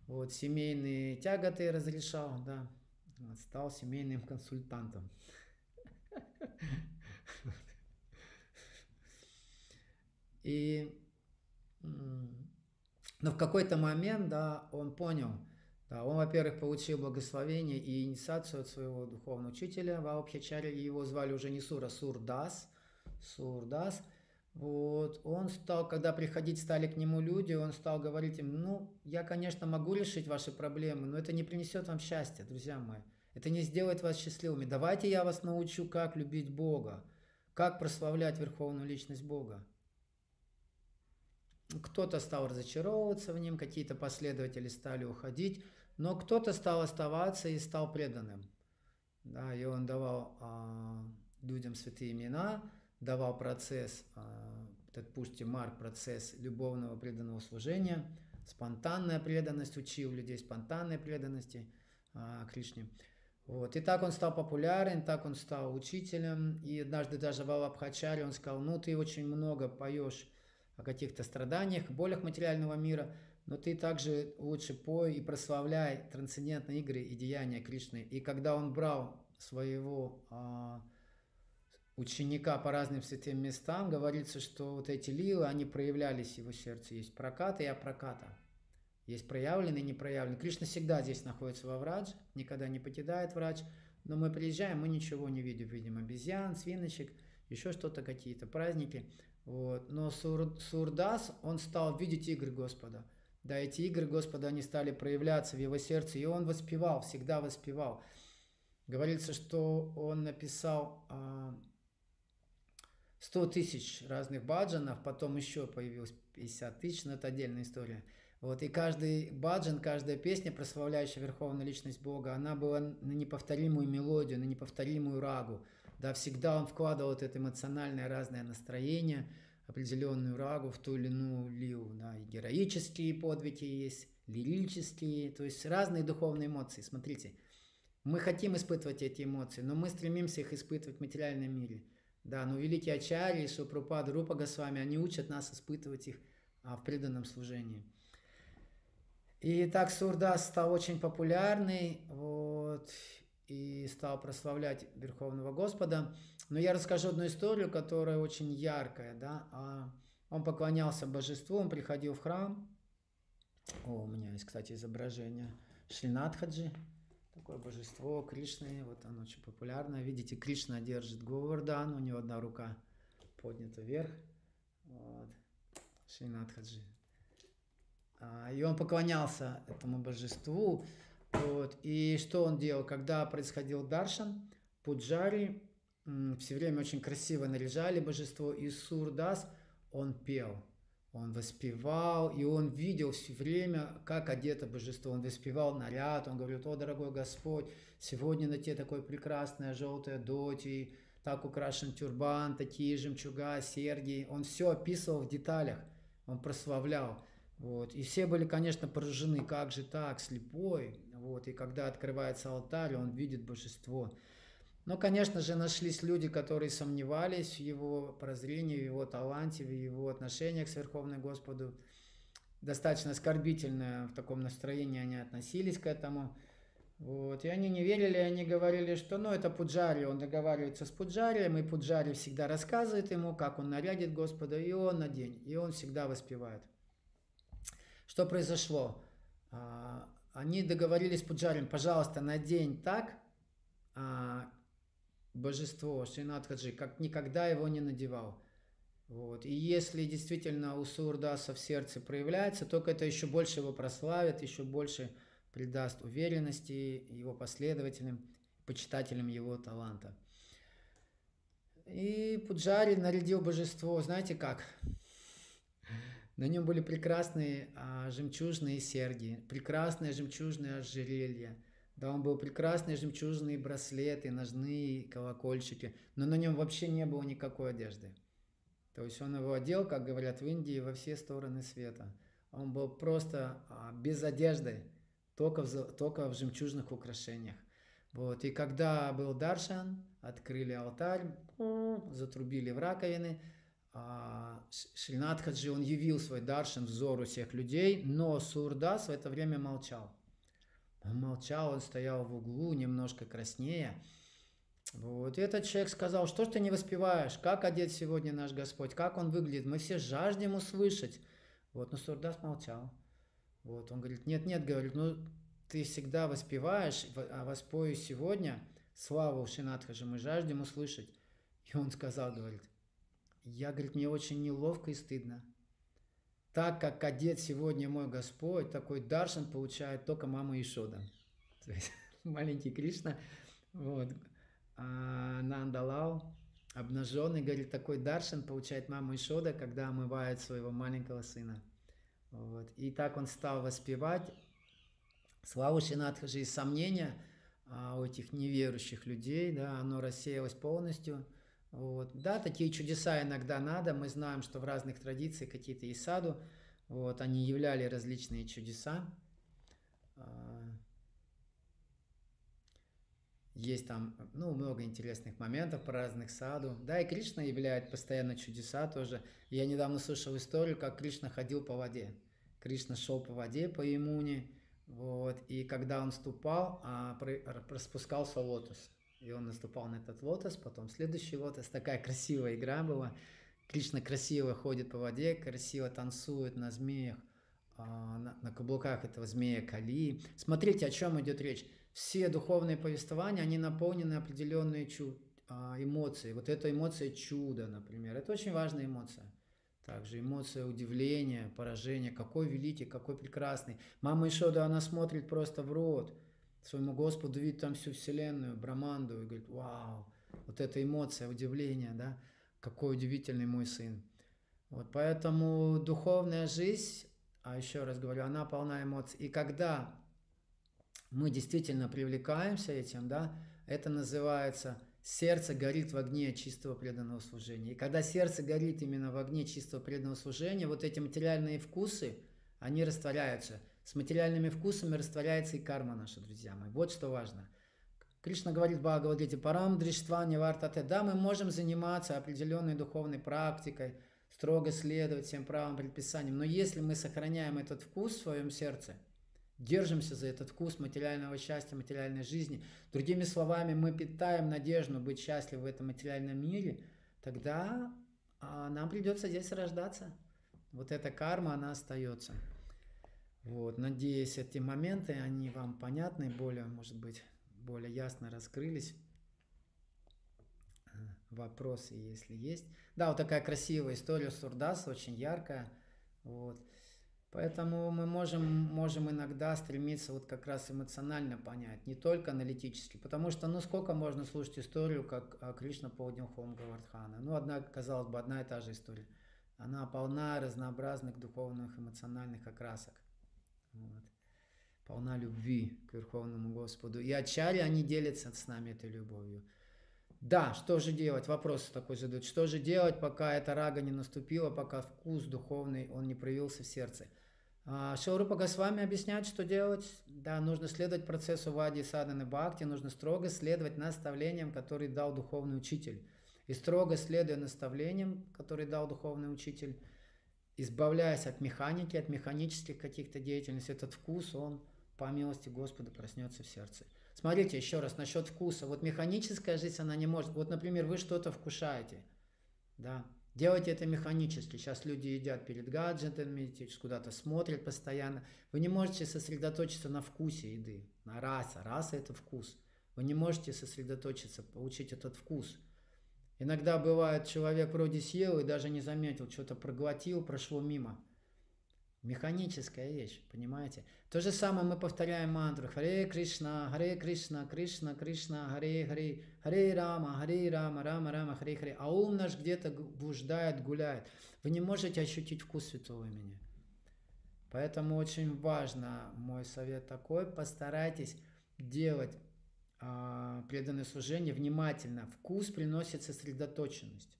вот, семейные тяготы разрешал, да, вот, стал семейным консультантом. И но в какой-то момент, да, он понял, да, он, во-первых, получил благословение и инициацию от своего духовного учителя Ваубхичари, его звали уже не Сура, Сурдас, Сурдас, вот, он стал, когда приходить стали к нему люди, он стал говорить им, ну, я, конечно, могу решить ваши проблемы, но это не принесет вам счастья, друзья мои. Это не сделает вас счастливыми. Давайте я вас научу, как любить Бога, как прославлять Верховную Личность Бога. Кто-то стал разочаровываться в нем, какие-то последователи стали уходить, но кто-то стал оставаться и стал преданным. Да, и он давал а, людям святые имена, давал процесс, а, пушти Марк, процесс любовного преданного служения, спонтанная преданность, учил людей спонтанной преданности а, Кришне. Вот. И так он стал популярен, так он стал учителем. И однажды даже в Алабхачаре он сказал, ну ты очень много поешь о каких-то страданиях, болях материального мира, но ты также лучше пой и прославляй трансцендентные игры и деяния Кришны. И когда он брал своего а, ученика по разным святым местам, говорится, что вот эти лилы, они проявлялись в его сердце. Есть проката и апроката. Есть проявленный и непроявленный. Кришна всегда здесь находится во врадж, никогда не покидает врач. Но мы приезжаем, мы ничего не видим. Видим обезьян, свиночек, еще что-то, какие-то праздники. Вот. Но Сур, Сурдас, он стал видеть игры Господа. Да, эти игры Господа, они стали проявляться в его сердце, и он воспевал, всегда воспевал. Говорится, что он написал 100 а, тысяч разных баджанов, потом еще появилось 50 тысяч, но это отдельная история. Вот, и каждый баджан, каждая песня, прославляющая Верховную Личность Бога, она была на неповторимую мелодию, на неповторимую рагу. Да, всегда он вкладывал вот это эмоциональное разное настроение, определенную рагу в ту или иную лилу. Да, и героические подвиги есть, лирические, то есть разные духовные эмоции. Смотрите, мы хотим испытывать эти эмоции, но мы стремимся их испытывать в материальном мире. Да, но великие ачарьи, Супрупад, Рупа Госвами, они учат нас испытывать их а, в преданном служении. И так Сурдас стал очень популярный, вот, и стал прославлять Верховного Господа. Но я расскажу одну историю, которая очень яркая, да. А он поклонялся божеству, он приходил в храм. О, у меня есть, кстати, изображение Шринатхаджи, такое божество Кришны, вот оно очень популярное. Видите, Кришна держит Говардан, у него одна рука поднята вверх. Вот. Шринатхаджи. А, и он поклонялся этому божеству. Вот. И что он делал? Когда происходил даршан, пуджари все время очень красиво наряжали божество, и Сурдас, он пел, он воспевал, и он видел все время, как одето божество. Он воспевал наряд, он говорит, о, дорогой Господь, сегодня на тебе такое прекрасное желтое доти, так украшен тюрбан, такие жемчуга, серьги. Он все описывал в деталях, он прославлял. Вот. И все были, конечно, поражены, как же так, слепой. Вот. И когда открывается алтарь, он видит божество. Но, конечно же, нашлись люди, которые сомневались в его прозрении, в его таланте, в его отношениях с Верховным Господу. Достаточно оскорбительно в таком настроении они относились к этому. Вот. И они не верили, они говорили, что ну это Пуджари, он договаривается с Пуджарием, и Пуджари всегда рассказывает ему, как он нарядит Господа, и он на день, и он всегда воспевает. Что произошло? А, они договорились с Пуджарем, пожалуйста, надень так а, божество Шринатхаджи, как никогда его не надевал. Вот. И если действительно у Сурдаса в сердце проявляется, только это еще больше его прославит, еще больше придаст уверенности его последователям, почитателям его таланта. И Пуджари нарядил божество, знаете как? На нем были прекрасные а, жемчужные серьги, прекрасные жемчужные ожерелья. Да, он был прекрасные жемчужные браслеты, ножные колокольчики, но на нем вообще не было никакой одежды. То есть он его одел, как говорят в Индии, во все стороны света. Он был просто а, без одежды, только в, только в жемчужных украшениях. Вот. И когда был Даршан, открыли алтарь, затрубили в раковины, Шринатхаджи, он явил свой даршин взору всех людей, но Сурдас в это время молчал. Он молчал, он стоял в углу, немножко краснее. Вот, и этот человек сказал, что ж ты не воспеваешь, как одет сегодня наш Господь, как он выглядит, мы все жаждем услышать. Вот, но Сурдас молчал. Вот, он говорит, нет, нет, говорит, ну ты всегда воспеваешь, а воспою сегодня славу Шинатхаджи, мы жаждем услышать. И он сказал, говорит, я, говорит, мне очень неловко и стыдно. Так как одет сегодня мой Господь, такой даршан получает только мама Ишода. То есть маленький Кришна, вот, а Нандалал, обнаженный, говорит, такой даршан получает мама Ишода, когда омывает своего маленького сына. Вот. И так он стал воспевать славу Шинатхаджи. И сомнения а, у этих неверующих людей, да, оно рассеялось полностью. Вот. Да, такие чудеса иногда надо. Мы знаем, что в разных традициях какие-то и саду, вот, они являли различные чудеса. А, есть там, ну, много интересных моментов про разных саду. Да, и Кришна являет постоянно чудеса тоже. Я недавно слышал историю, как Кришна ходил по воде. Кришна шел по воде, по Имуне, вот, и когда он ступал, а, распускался лотос. И он наступал на этот лотос, потом следующий лотос. Такая красивая игра была. Кришна красиво ходит по воде, красиво танцует на змеях, а, на, на каблуках этого змея Кали. Смотрите, о чем идет речь. Все духовные повествования, они наполнены определенные чу, а, эмоции. Вот эта эмоция чуда, например, это очень важная эмоция. Также эмоция удивления, поражения. Какой великий, какой прекрасный. Мама Ишода, она смотрит просто в рот своему Господу, видит там всю вселенную, Браманду, и говорит, вау, вот эта эмоция, удивление, да, какой удивительный мой сын. Вот поэтому духовная жизнь, а еще раз говорю, она полна эмоций. И когда мы действительно привлекаемся этим, да, это называется сердце горит в огне чистого преданного служения. И когда сердце горит именно в огне чистого преданного служения, вот эти материальные вкусы, они растворяются. С материальными вкусами растворяется и карма наша, друзья мои. Вот что важно. Кришна говорит в Бхагавадгите, парам дриштва невартате. Да, мы можем заниматься определенной духовной практикой, строго следовать всем правам предписаниям, но если мы сохраняем этот вкус в своем сердце – держимся за этот вкус материального счастья, материальной жизни. Другими словами, мы питаем надежду быть счастливы в этом материальном мире, тогда а, нам придется здесь рождаться. Вот эта карма, она остается. Вот, надеюсь, эти моменты, они вам понятны, более, может быть, более ясно раскрылись. Вопросы, если есть. Да, вот такая красивая история Сурдаса, очень яркая. Вот. Поэтому мы можем, можем иногда стремиться вот как раз эмоционально понять, не только аналитически. Потому что, ну, сколько можно слушать историю, как Кришна поднял Хом Гавардхана? Ну, одна, казалось бы, одна и та же история. Она полна разнообразных духовных, эмоциональных окрасок. Вот. Полна любви к Верховному Господу. И Ачари, они делятся с нами этой любовью. Да, что же делать? Вопрос такой задают. Что же делать, пока эта рага не наступила, пока вкус духовный, он не проявился в сердце? А, Шаурупа Госвами объясняет, что делать. Да, нужно следовать процессу Вади Саданы Бхакти, нужно строго следовать наставлениям, которые дал духовный учитель. И строго следуя наставлениям, которые дал духовный учитель, избавляясь от механики, от механических каких-то деятельностей, этот вкус, он по милости Господа проснется в сердце. Смотрите еще раз насчет вкуса. Вот механическая жизнь, она не может. Вот, например, вы что-то вкушаете, да, Делайте это механически. Сейчас люди едят перед гаджетами, куда-то смотрят постоянно. Вы не можете сосредоточиться на вкусе еды, на раса. Раса – это вкус. Вы не можете сосредоточиться, получить этот вкус. Иногда бывает, человек вроде съел и даже не заметил, что-то проглотил, прошло мимо. Механическая вещь, понимаете? То же самое мы повторяем мантру. Харе Кришна, Харе Кришна, Кришна, Кришна, Харе Харе, Харе Рама, Харе Рама, Рама Рама, Харе Харе. А ум наш где-то блуждает, гуляет. Вы не можете ощутить вкус святого имени. Поэтому очень важно, мой совет такой, постарайтесь делать преданное служение внимательно. Вкус приносит сосредоточенность.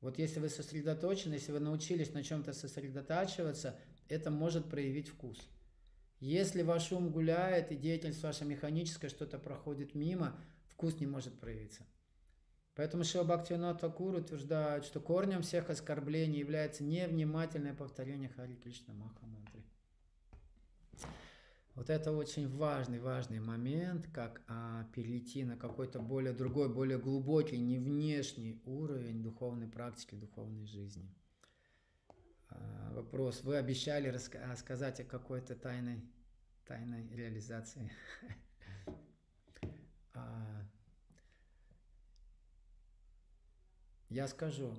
Вот если вы сосредоточены, если вы научились на чем-то сосредотачиваться, это может проявить вкус. Если ваш ум гуляет и деятельность ваша механическая, что-то проходит мимо, вкус не может проявиться. Поэтому Шива Бхактивинат Такур утверждает, что корнем всех оскорблений является невнимательное повторение Хари Кришна Махамантры. Вот это очень важный, важный момент, как а, перейти на какой-то более другой, более глубокий, не внешний уровень духовной практики, духовной жизни. А, вопрос. Вы обещали рассказать о какой-то тайной, тайной реализации. а, я скажу,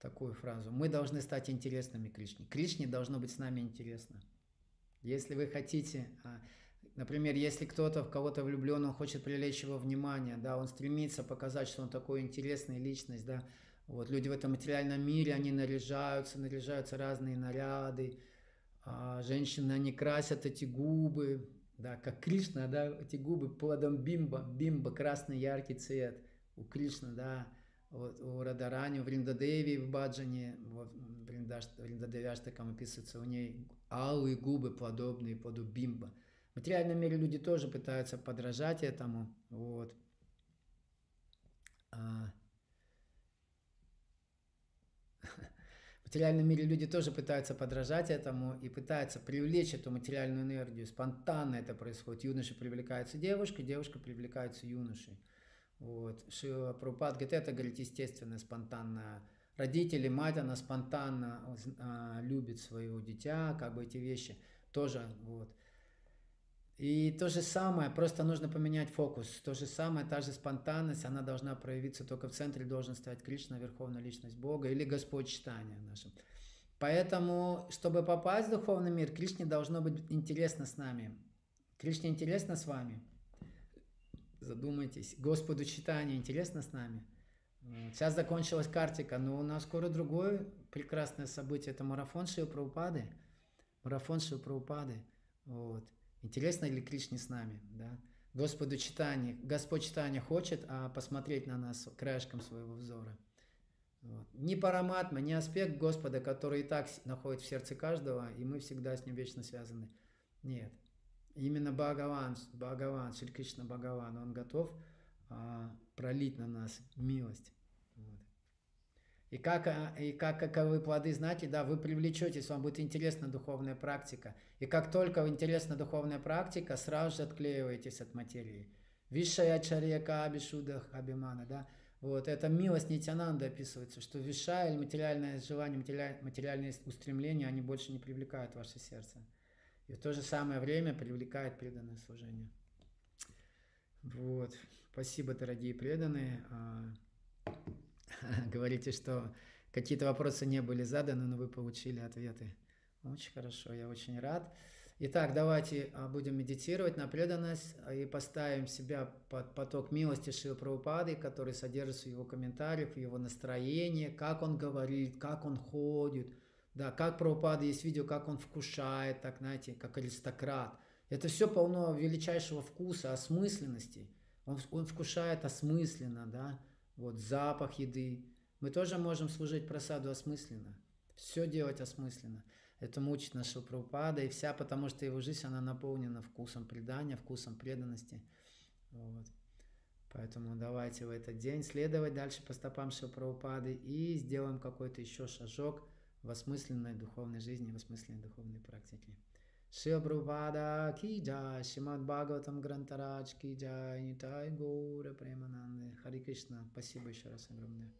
такую фразу. Мы должны стать интересными Кришне. Кришне должно быть с нами интересно. Если вы хотите, а, например, если кто-то в кого-то влюблен, он хочет привлечь его внимание, да, он стремится показать, что он такой интересный личность, да, вот люди в этом материальном мире, они наряжаются, наряжаются разные наряды, а женщины, они красят эти губы, да, как Кришна, да, эти губы плодом бимба, бимба, красный яркий цвет у Кришны, да, вот, у Радарани, у Вриндадеви в Баджане, вот, Вриндадевяштакам описывается, у ней алые губы, подобные плоду бимба. В материальном мире люди тоже пытаются подражать этому, вот. А, материальном мире люди тоже пытаются подражать этому и пытаются привлечь эту материальную энергию. Спонтанно это происходит. Юноша привлекается девушкой, девушка привлекается юношей. Вот. Шила Прабхупад говорит, это, говорит, естественно, спонтанно. Родители, мать, она спонтанно а, любит своего дитя, как бы эти вещи тоже, вот. И то же самое, просто нужно поменять фокус. То же самое, та же спонтанность, она должна проявиться только в центре, должен стоять Кришна, Верховная Личность Бога или Господь Читания нашим. Поэтому, чтобы попасть в духовный мир, Кришне должно быть интересно с нами. Кришне интересно с вами. Задумайтесь. Господу Читания интересно с нами. Сейчас закончилась картика, но у нас скоро другое прекрасное событие. Это марафон Шива Прабхупады. Марафон Шива Прабхупады. Вот. Интересно ли Кришне с нами, да? Господу читание, Господь читание хочет, а посмотреть на нас краешком своего взора. Вот. Не параматма, не аспект Господа, который и так находит в сердце каждого, и мы всегда с ним вечно связаны. Нет. Именно Бхагаван, Бхагаван, Шри Кришна Бхагаван, он готов а, пролить на нас милость. И как, а, и как каковы плоды, знаете, да, вы привлечетесь, вам будет интересна духовная практика. И как только интересна духовная практика, сразу же отклеиваетесь от материи. Вишая чарьяка абишудах абимана, да. Вот, это милость Нитянанда описывается, что вишая или материальное желание, материальные устремления, они больше не привлекают ваше сердце. И в то же самое время привлекает преданное служение. Вот. Спасибо, дорогие преданные. А, Говорите, что какие-то вопросы не были заданы, но вы получили ответы. Очень хорошо, я очень рад. Итак, давайте а, будем медитировать на преданность и поставим себя под поток милости Шила Прабхупады, который содержится в его комментариях, в его настроении, как он говорит, как он ходит, да, как Прабхупада есть видео, как он вкушает, так, знаете, как аристократ. Это все полно величайшего вкуса, осмысленности. Он, он вкушает осмысленно, да, вот запах еды. Мы тоже можем служить просаду осмысленно. Все делать осмысленно. Это мучит наша Прабхупада, и вся, потому что его жизнь, она наполнена вкусом предания, вкусом преданности. Вот. Поэтому давайте в этот день следовать дальше по стопам Шилпрабхупады и сделаем какой-то еще шажок в осмысленной духовной жизни, в осмысленной духовной практике. Шил Прабхупада ки джай, Шимад Бхагаватам Грантарадж ки джай, Нитай Гура Премананды. Хари Кришна. Спасибо еще раз огромное.